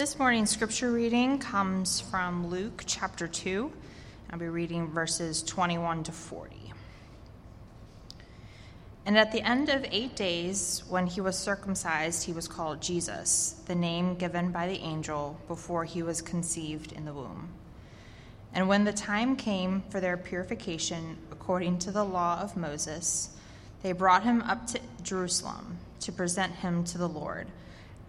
This morning's scripture reading comes from Luke chapter 2. I'll be reading verses 21 to 40. And at the end of eight days, when he was circumcised, he was called Jesus, the name given by the angel before he was conceived in the womb. And when the time came for their purification according to the law of Moses, they brought him up to Jerusalem to present him to the Lord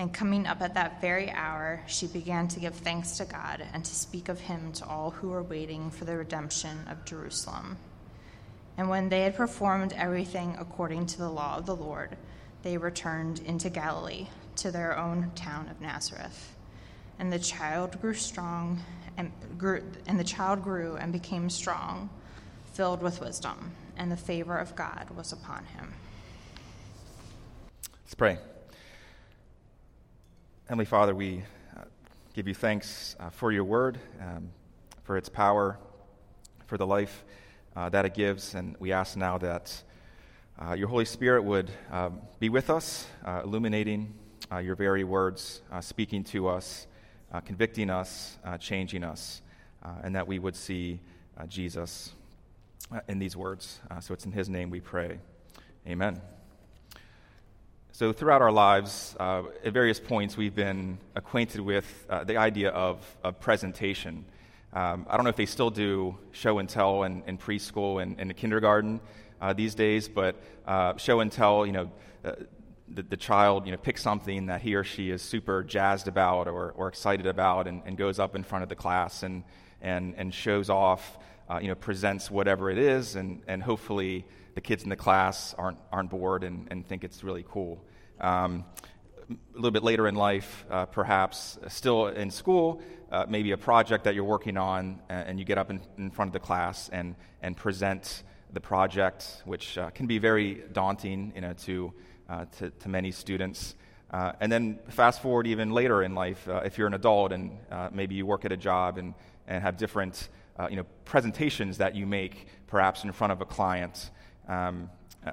And coming up at that very hour, she began to give thanks to God and to speak of him to all who were waiting for the redemption of Jerusalem. And when they had performed everything according to the law of the Lord, they returned into Galilee to their own town of Nazareth. And the child grew strong and grew, and the child grew and became strong, filled with wisdom, and the favor of God was upon him. Let's pray. Heavenly Father, we uh, give you thanks uh, for your word, um, for its power, for the life uh, that it gives. And we ask now that uh, your Holy Spirit would um, be with us, uh, illuminating uh, your very words, speaking to us, convicting us, changing us, and that we would see Jesus in these words. so it's in his name we pray. Amen. So, throughout our lives, uh, at various points, we've been acquainted with uh, the idea of, presentation. Um, I don't know if they still do show and tell in, in preschool and in kindergarten uh, these days, but uh, show and tell, you know, uh, the, the, child, you know, picks something that he or she is super jazzed about or, or excited about and, and goes up in front of the class and, and, and shows off, uh, you know, presents whatever it is, and, and hopefully the kids in the class aren't, aren't bored and, and think it's really cool. Um, a little bit later in life, uh, perhaps still in school, uh, maybe a project that you're working on, uh, and you get up in, in, front of the class and, and present the project, which uh, can be very daunting you know, to, uh, to, to, many students. Uh, and then fast forward even later in life, if you're an adult and maybe you work at a job and, and have different you know, presentations that you make, perhaps in front of a client, um,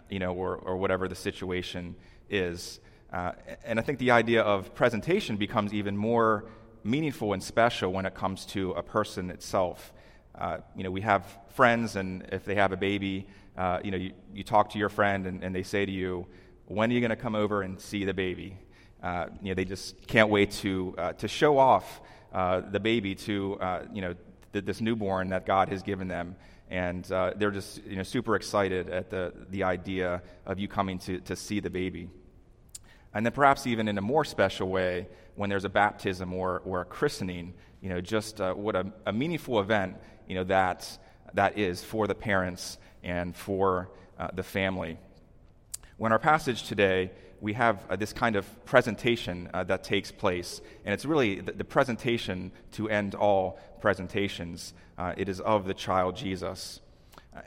you know, or, or whatever the situation is. Uh, and I think the idea of presentation becomes even more meaningful and special when it comes to a person itself. Uh, you know, we have friends, and if they have a baby, uh, you know, you, you talk to your friend, and, and they say to you, "When are you going to come over and see the baby?" Uh, you know, they just can't wait to uh, to show off uh, the baby to you know th- this newborn that God has given them and uh, they're just you know, super excited at the, the idea of you coming to, to see the baby. And then perhaps even in a more special way, when there's a baptism or, or a christening, you know, just uh, what a, a, meaningful event, you know, that, that is for the parents and for uh, the family. When our passage today, we have uh, this kind of presentation uh, that takes place, and it's really the, the, presentation to end all presentations. Uh, it is of the child Jesus.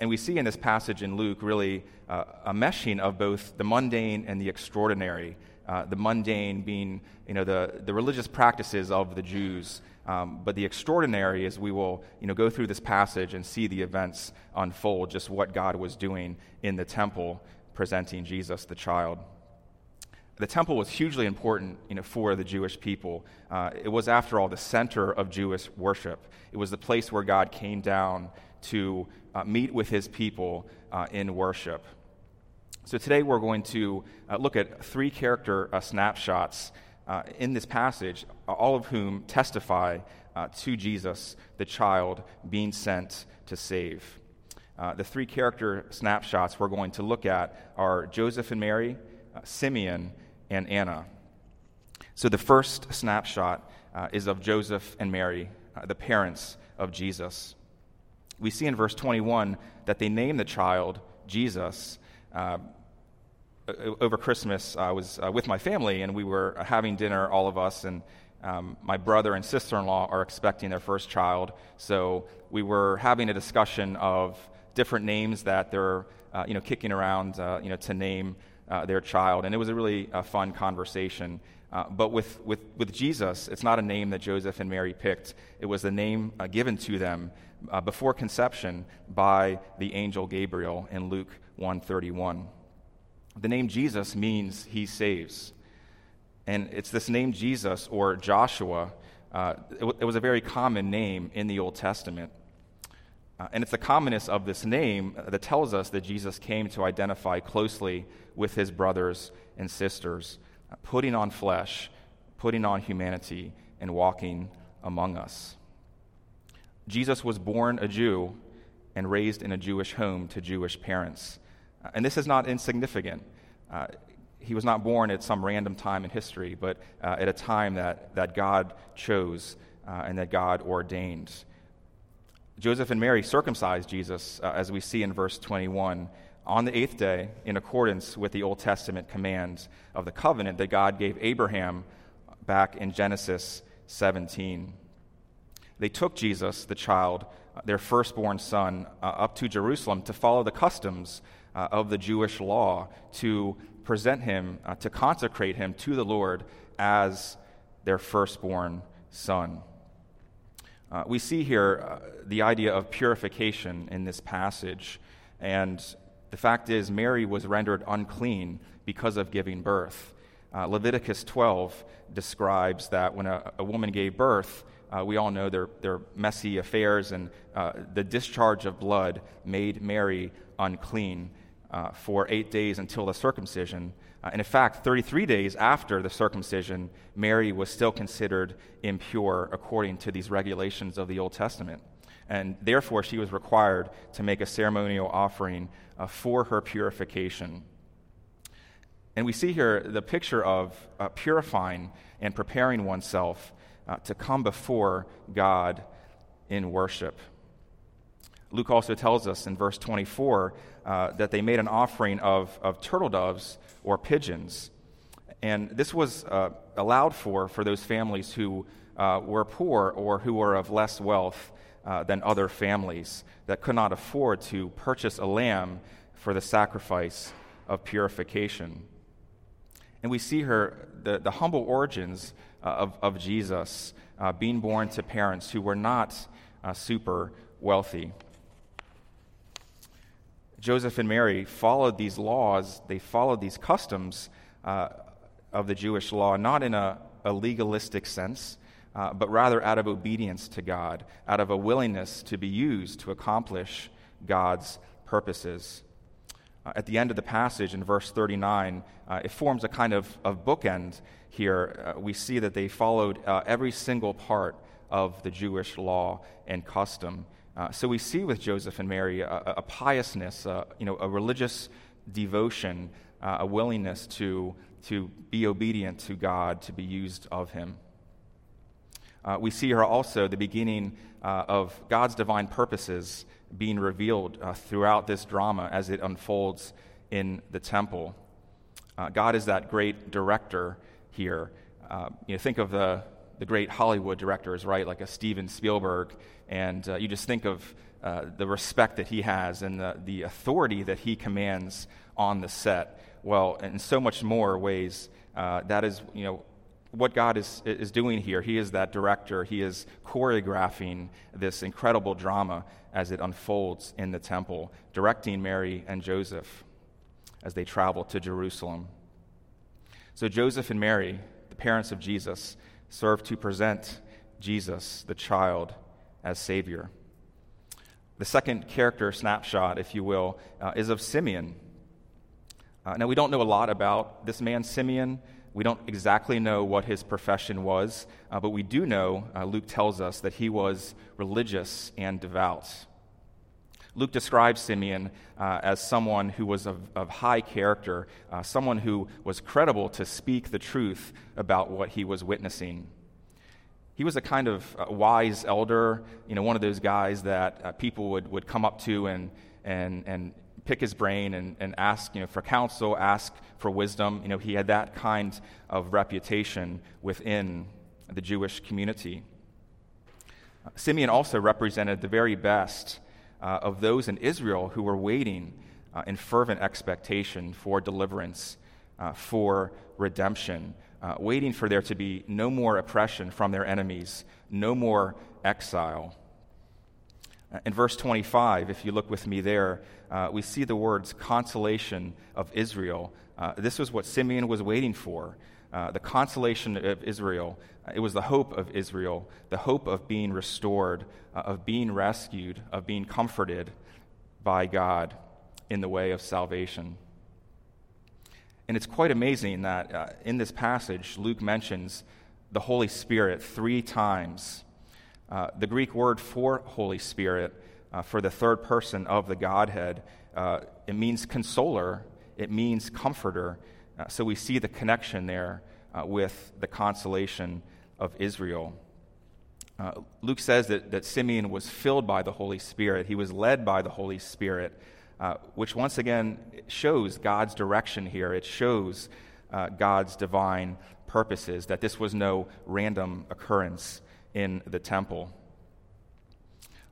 And we see in this passage in Luke really uh, a meshing of both the mundane and the extraordinary. Uh, the mundane being you know, the, the religious practices of the Jews, um, but the extraordinary is we will you know, go through this passage and see the events unfold, just what God was doing in the temple, presenting Jesus the child. The temple was hugely important you know, for the Jewish people. Uh, it was, after all, the center of Jewish worship. It was the place where God came down to uh, meet with his people uh, in worship. So today we're going to uh, look at three character uh, snapshots uh, in this passage, all of whom testify uh, to Jesus, the child being sent to save. the three character snapshots we're going to look at are Joseph and Mary, Simeon, and Anna. So the first snapshot is of Joseph and Mary, the parents of Jesus we see in verse 21 that they name the child Jesus. Uh, over Christmas, I was uh, with my family, and we were having dinner, all of us, and um, my brother and sister in law are expecting their first child. So we were having a discussion of different names that they're uh, you know, kicking around uh, you know, to name uh, their child. And it was a really uh, fun conversation. But with, with, with Jesus, it's not a name that Joseph and Mary picked. It was the name given to them before conception by the angel Gabriel in Luke 131. The name Jesus means he saves. And it's this name Jesus or Joshua. Uh, it, w- it, was a very common name in the Old Testament. Uh, and it's the commonness of this name that tells us that Jesus came to identify closely with his brothers and sisters putting on flesh, putting on humanity, and walking among us. Jesus was born a Jew and raised in a Jewish home to Jewish parents. Uh, and this is not insignificant. Uh, he was not born at some random time in history, but uh, at a time that, that God chose uh, and that God ordained. Joseph and Mary circumcised Jesus, uh, as we see in verse 21 on the eighth day in accordance with the Old Testament commands of the covenant that God gave Abraham back in Genesis 17. They took Jesus, the child, their firstborn son, uh, up to Jerusalem to follow the customs uh, of the Jewish law, to present him, uh, to consecrate him to the Lord as their firstborn son. Uh, we see here uh, the idea of purification in this passage. And the fact is, Mary was rendered unclean because of giving birth. Uh, Leviticus 12 describes that when a, a woman gave birth, uh, we all know their, their messy affairs, and uh, the discharge of blood made Mary unclean uh, for eight days until the circumcision. Uh, and in fact, 33 days after the circumcision, Mary was still considered impure according to these regulations of the Old Testament and therefore she was required to make a ceremonial offering uh, for her purification. And we see here the picture of uh, purifying and preparing oneself uh, to come before God in worship. Luke also tells us in verse 24 uh, that they made an offering of, of turtle doves or pigeons. And this was uh, allowed for for those families who uh, were poor or who were of less wealth uh, than other families that could not afford to purchase a lamb for the sacrifice of purification. And we see her, the, the humble origins uh, of, of Jesus uh, being born to parents who were not super wealthy. Joseph and Mary followed these laws, they followed these customs uh, of the Jewish law, not in a, a legalistic sense, uh, but rather out of obedience to God, out of a willingness to be used to accomplish God's purposes. Uh, at the end of the passage in verse 39, uh, it forms a kind of, of bookend here. Uh, we see that they followed uh, every single part of the Jewish law and custom. Uh, so we see with Joseph and Mary a, a piousness, you know, a religious devotion, a willingness to to be obedient to God, to be used of Him. Uh, we see here also the beginning uh, of God's divine purposes being revealed uh, throughout this drama as it unfolds in the temple. Uh, God is that great director here. Uh, you know, think of the, the great Hollywood directors, right, like a Steven Spielberg, and uh, you just think of the respect that he has and the, the authority that he commands on the set. Well, in so much more ways, that is, you know, what God is, is doing here. He is that director. He is choreographing this incredible drama as it unfolds in the temple, directing Mary and Joseph as they travel to Jerusalem. So, Joseph and Mary, the parents of Jesus, serve to present Jesus, the child, as Savior. The second character snapshot, if you will, uh, is of Simeon. Uh, now, we don't know a lot about this man, Simeon. We don't exactly know what his profession was, uh, but we do know, uh, Luke tells us, that he was religious and devout. Luke describes Simeon uh, as someone who was of, of high character, uh, someone who was credible to speak the truth about what he was witnessing. He was a kind of uh, wise elder, you know, one of those guys that uh, people would, would come up to and, and, and pick his brain and, and ask you know, for counsel, ask for wisdom. You know, he had that kind of reputation within the Jewish community. Simeon also represented the very best uh, of those in Israel who were waiting uh, in fervent expectation for deliverance, uh, for redemption, uh, waiting for there to be no more oppression from their enemies, no more exile. Uh, in verse 25, if you look with me there, uh, we see the words consolation of Israel. Uh, this was what Simeon was waiting for uh, the consolation of Israel. Uh, it was the hope of Israel, the hope of being restored, uh, of being rescued, of being comforted by God in the way of salvation. And it's quite amazing that in this passage, Luke mentions the Holy Spirit three times. Uh, the Greek word for Holy Spirit, uh, for the third person of the Godhead, uh, it means consoler, it means comforter. Uh, so we see the connection there uh, with the consolation of Israel. Luke says that, that Simeon was filled by the Holy Spirit, he was led by the Holy Spirit, Uh, which once again shows God's direction here. It shows uh, God's divine purposes, that this was no random occurrence in the temple.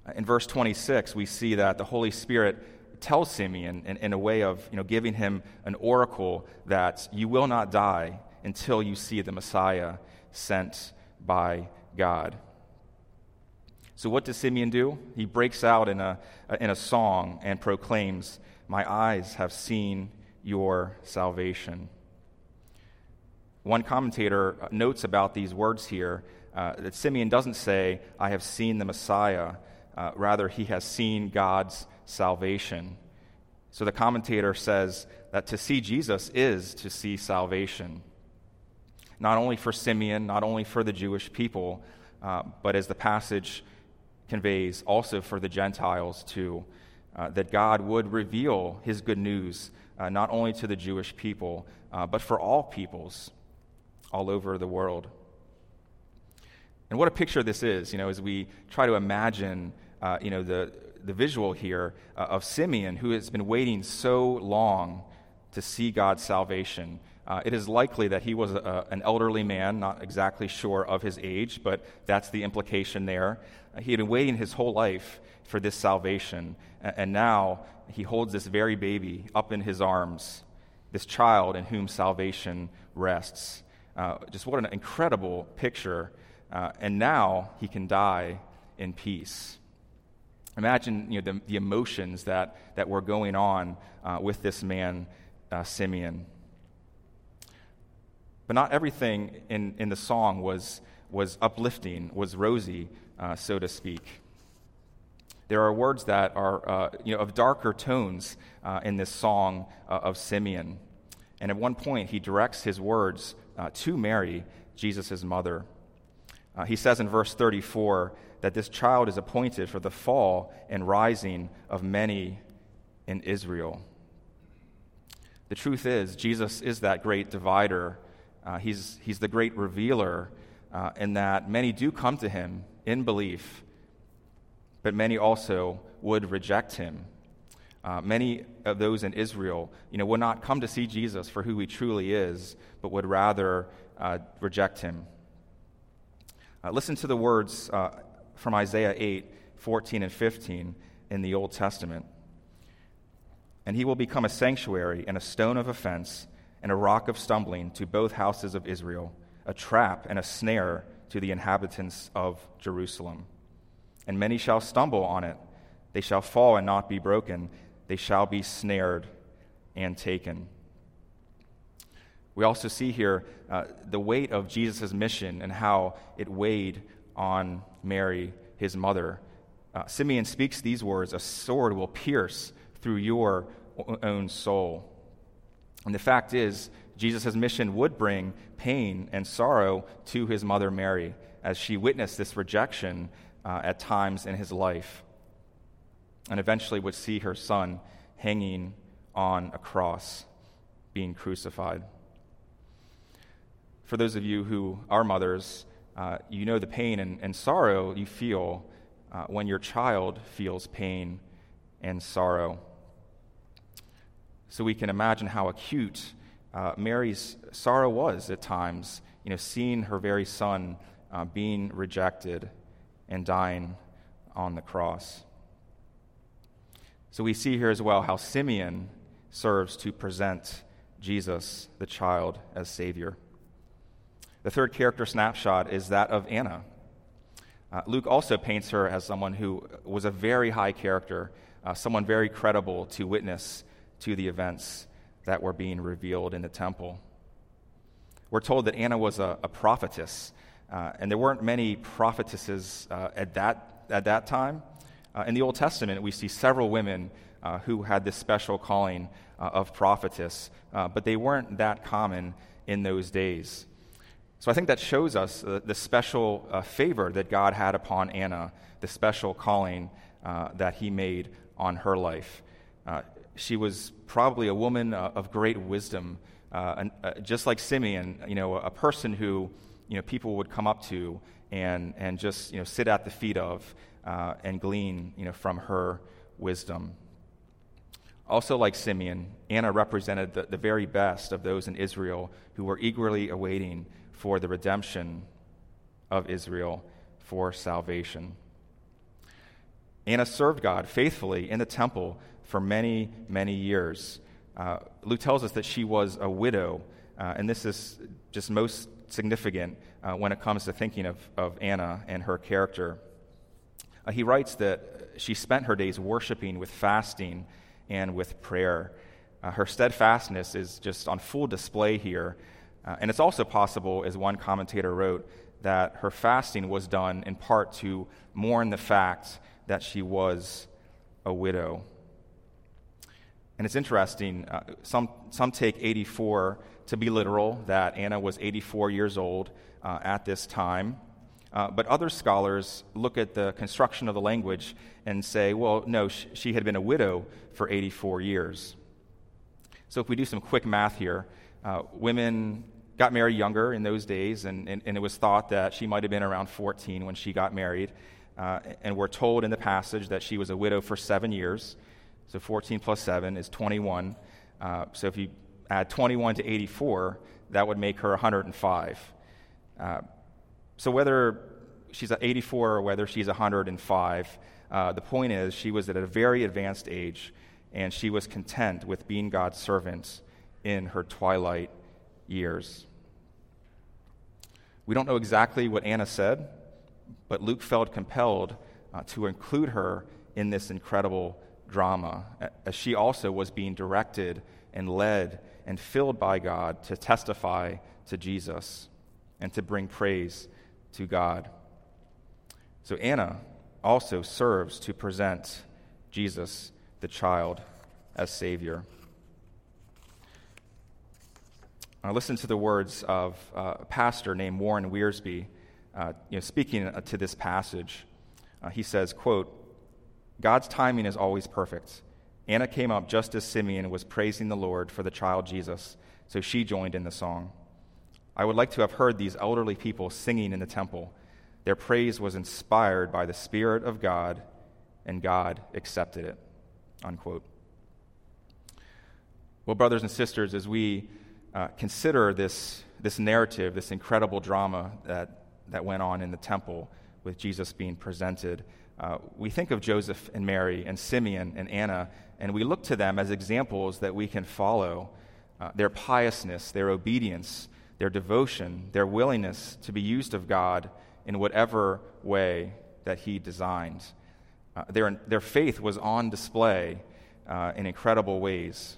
Uh, in verse 26, we see that the Holy Spirit tells Simeon, in, in, a way of you know, giving him an oracle, that you will not die until you see the Messiah sent by God. So, what does Simeon do? He breaks out in a, in a song and proclaims, My eyes have seen your salvation. One commentator notes about these words here uh, that Simeon doesn't say, I have seen the Messiah. Uh, rather, he has seen God's salvation. So the commentator says that to see Jesus is to see salvation. Not only for Simeon, not only for the Jewish people, uh, but as the passage conveys, also for the Gentiles too. Uh, that God would reveal his good news uh, not only to the Jewish people, uh, but for all peoples all over the world. And what a picture this is, you know, as we try to imagine, uh, you know, the, the visual here uh, of Simeon, who has been waiting so long to see God's salvation. Uh, it is likely that he was a, an elderly man, not exactly sure of his age, but that's the implication there. Uh, he had been waiting his whole life for this salvation, and, now he holds this very baby up in his arms, this child in whom salvation rests. Uh, just what an incredible picture uh, and now he can die in peace. Imagine you know, the, the emotions that, that were going on uh, with this man, uh, Simeon. But not everything in, in the song was, was uplifting, was rosy, uh, so to speak. There are words that are uh, you know, of darker tones uh, in this song of Simeon. And at one point, he directs his words to Mary, Jesus' mother. Uh, he says in verse 34 that this child is appointed for the fall and rising of many in Israel. The truth is, Jesus is that great divider. Uh, he's, he's the great revealer, uh, in that many do come to him in belief, but many also would reject him. Uh, many of those in Israel, you know, would not come to see Jesus for who he truly is, but would rather uh, reject him. Uh, listen to the words uh, from Isaiah 8, 14 and 15 in the Old Testament. And he will become a sanctuary and a stone of offense and a rock of stumbling to both houses of Israel, a trap and a snare to the inhabitants of Jerusalem. And many shall stumble on it. They shall fall and not be broken. They shall be snared and taken. We also see here uh, the weight of Jesus' mission and how it weighed on Mary, his mother. Uh, Simeon speaks these words A sword will pierce through your own soul. And the fact is, Jesus' mission would bring pain and sorrow to his mother Mary as she witnessed this rejection uh, at times in his life, and eventually would see her son hanging on a cross, being crucified. For those of you who are mothers, uh, you know the pain and, and sorrow you feel uh, when your child feels pain and sorrow. So we can imagine how acute uh, Mary's sorrow was at times, you know, seeing her very son uh, being rejected and dying on the cross. So we see here as well how Simeon serves to present Jesus, the child, as Savior. The third character snapshot is that of Anna. Uh, Luke also paints her as someone who was a very high character, uh, someone very credible to witness to the events that were being revealed in the temple. We're told that Anna was a, a prophetess, uh, and there weren't many prophetesses uh, at, that, at that time. Uh, in the Old Testament, we see several women uh, who had this special calling uh, of prophetess, uh, but they weren't that common in those days. So I think that shows us the special favor that God had upon Anna, the special calling that he made on her life. She was probably a woman uh, of great wisdom, uh, and, uh, just like Simeon, you know, a person who you know, people would come up to and, and just you know, sit at the feet of and glean you know, from her wisdom. Also, like Simeon, Anna represented the, the very best of those in Israel who were eagerly awaiting for the redemption of Israel for salvation. Anna served God faithfully in the temple for many, many years. Uh, Luke tells us that she was a widow, uh, and this is just most significant uh, when it comes to thinking of, of Anna and her character. Uh, he writes that she spent her days worshiping with fasting and with prayer. Uh, her steadfastness is just on full display here. Uh, and it's also possible, as one commentator wrote, that her fasting was done in part to mourn the fact that she was a widow. And it's interesting, uh, some, some take 84 to be literal, that Anna was 84 years old uh, at this time. Uh, but other scholars look at the construction of the language and say, well, no, sh- she had been a widow for 84 years. So if we do some quick math here, uh, women got married younger in those days, and, and, and, it was thought that she might have been around 14 when she got married. Uh, and we're told in the passage that she was a widow for seven years. So 14 plus 7 is 21. Uh, so if you add 21 to 84, that would make her 105. Uh, so whether she's at 84 or whether she's 105, uh, the point is she was at a very advanced age and she was content with being God's servant in her twilight years. We don't know exactly what Anna said, but Luke felt compelled uh, to include her in this incredible drama, as she also was being directed and led and filled by God to testify to Jesus and to bring praise to God. So Anna also serves to present Jesus, the child, as Savior. I listened to the words of a pastor named Warren Wiersbe, uh, you know, speaking to this passage. Uh, he says, quote, God's timing is always perfect. Anna came up just as Simeon was praising the Lord for the child Jesus, so she joined in the song. I would like to have heard these elderly people singing in the temple. Their praise was inspired by the Spirit of God, and God accepted it. Unquote. Well, brothers and sisters, as we uh, consider this, this narrative, this incredible drama that, that went on in the temple with Jesus being presented, uh, we think of Joseph and Mary and Simeon and Anna, and we look to them as examples that we can follow uh, their piousness, their obedience, their devotion, their willingness to be used of God in whatever way that He designed. Uh, their, their faith was on display uh, in incredible ways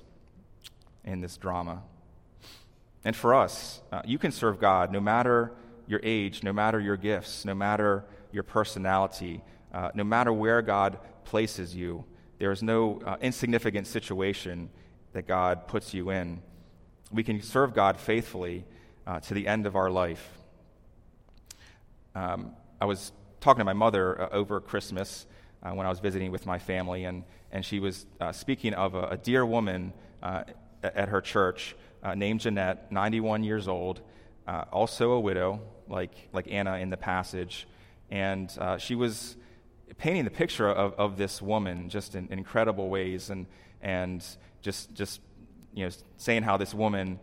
in this drama. And for us, uh, you can serve God no matter your age, no matter your gifts, no matter your personality, uh, no matter where God places you. There is no uh, insignificant situation that God puts you in. We can serve God faithfully uh, to the end of our life. Um, I was talking to my mother uh, over Christmas uh, when I was visiting with my family, and, and she was uh, speaking of a, a dear woman at her church named Jeanette, 91 years old, also a widow, like, like Anna in the passage. And she was painting the picture of, of this woman just in, in incredible ways and, and just, just you know, saying how this woman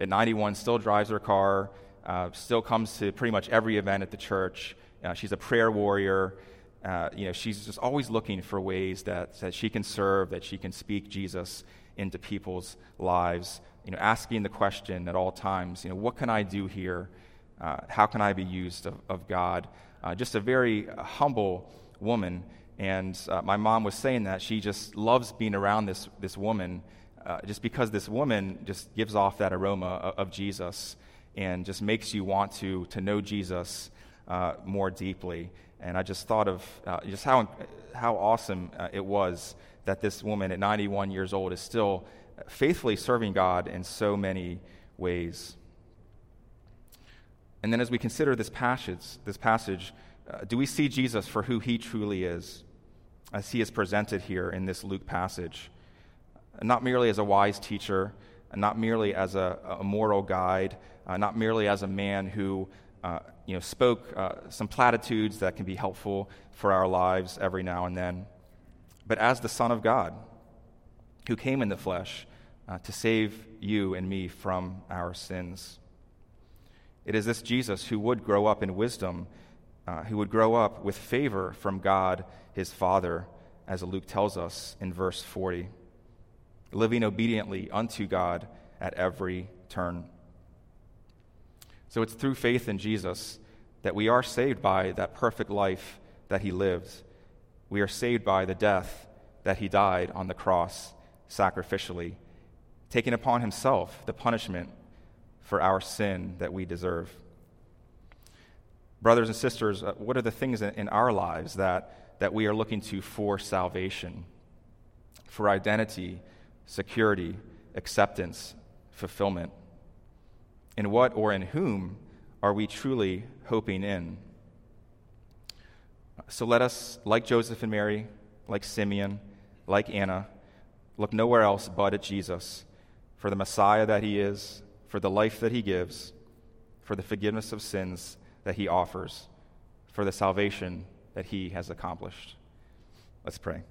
at 91 still drives her car, uh, still comes to pretty much every event at the church. Uh, she's a prayer warrior. Uh, you know, she's just always looking for ways that, that she can serve, that she can speak Jesus into people's lives. You know, asking the question at all times, you know, what can I do here? Uh, how can I be used of, of God? Uh, just a very humble woman. And uh, my mom was saying that she just loves being around this, this woman uh, just because this woman just gives off that aroma of, of Jesus and just makes you want to, to know Jesus uh, more deeply. And I just thought of uh, just how, how awesome uh, it was that this woman at 91 years old is still faithfully serving God in so many ways. And then as we consider this passage, this passage, uh, do we see Jesus for who he truly is, as he is presented here in this Luke passage? Not merely as a wise teacher, not merely as a, a moral guide, uh, not merely as a man who uh, you know, spoke uh, some platitudes that can be helpful for our lives every now and then, but as the Son of God who came in the flesh uh, to save you and me from our sins. It is this Jesus who would grow up in wisdom uh, who would grow up with favor from God his Father, as Luke tells us in verse 40, living obediently unto God at every turn. So it's through faith in Jesus that we are saved by that perfect life that he lived. We are saved by the death that he died on the cross sacrificially, taking upon himself the punishment for our sin that we deserve brothers and sisters, uh, what are the things in, our lives that, that we are looking to for salvation, for identity, security, acceptance, fulfillment? In what or in whom are we truly hoping in? So let us, like Joseph and Mary, like Simeon, like Anna, look nowhere else but at Jesus for the Messiah that he is, for the life that he gives, for the forgiveness of sins that he offers for the salvation that he has accomplished. Let's pray.